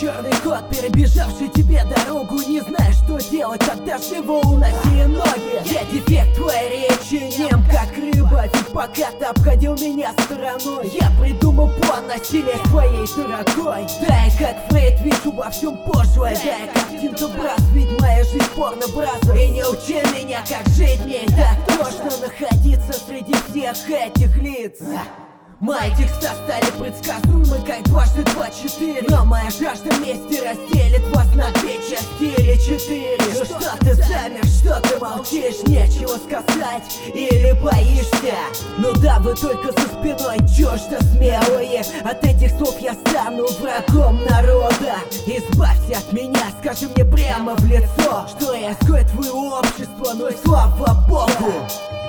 черный кот, перебежавший тебе дорогу. Не знаешь, что делать, отдашь его, уноси ноги. Я дефект твоей речи, нем как рыба. Ведь пока ты обходил меня стороной. Я придумал план насилия твоей дорогой. Дай как Фрейд, вижу во всем пошлое Дай как Тинтобрас, ведь моя жизнь порно бразер И не учи меня, как жить мне так точно Находиться среди всех этих лиц Мои текста стали предсказуемы, как дважды два четыре. Но моя жажда мести разделит вас на две части или четыре. Ну что ты замер, что ты молчишь, нечего сказать или боишься? Ну да, вы только за спиной чё-что смелые. От этих слов я стану врагом народа. Избавься от меня, скажи мне прямо в лицо Что я изгой твое общество, ну и слава богу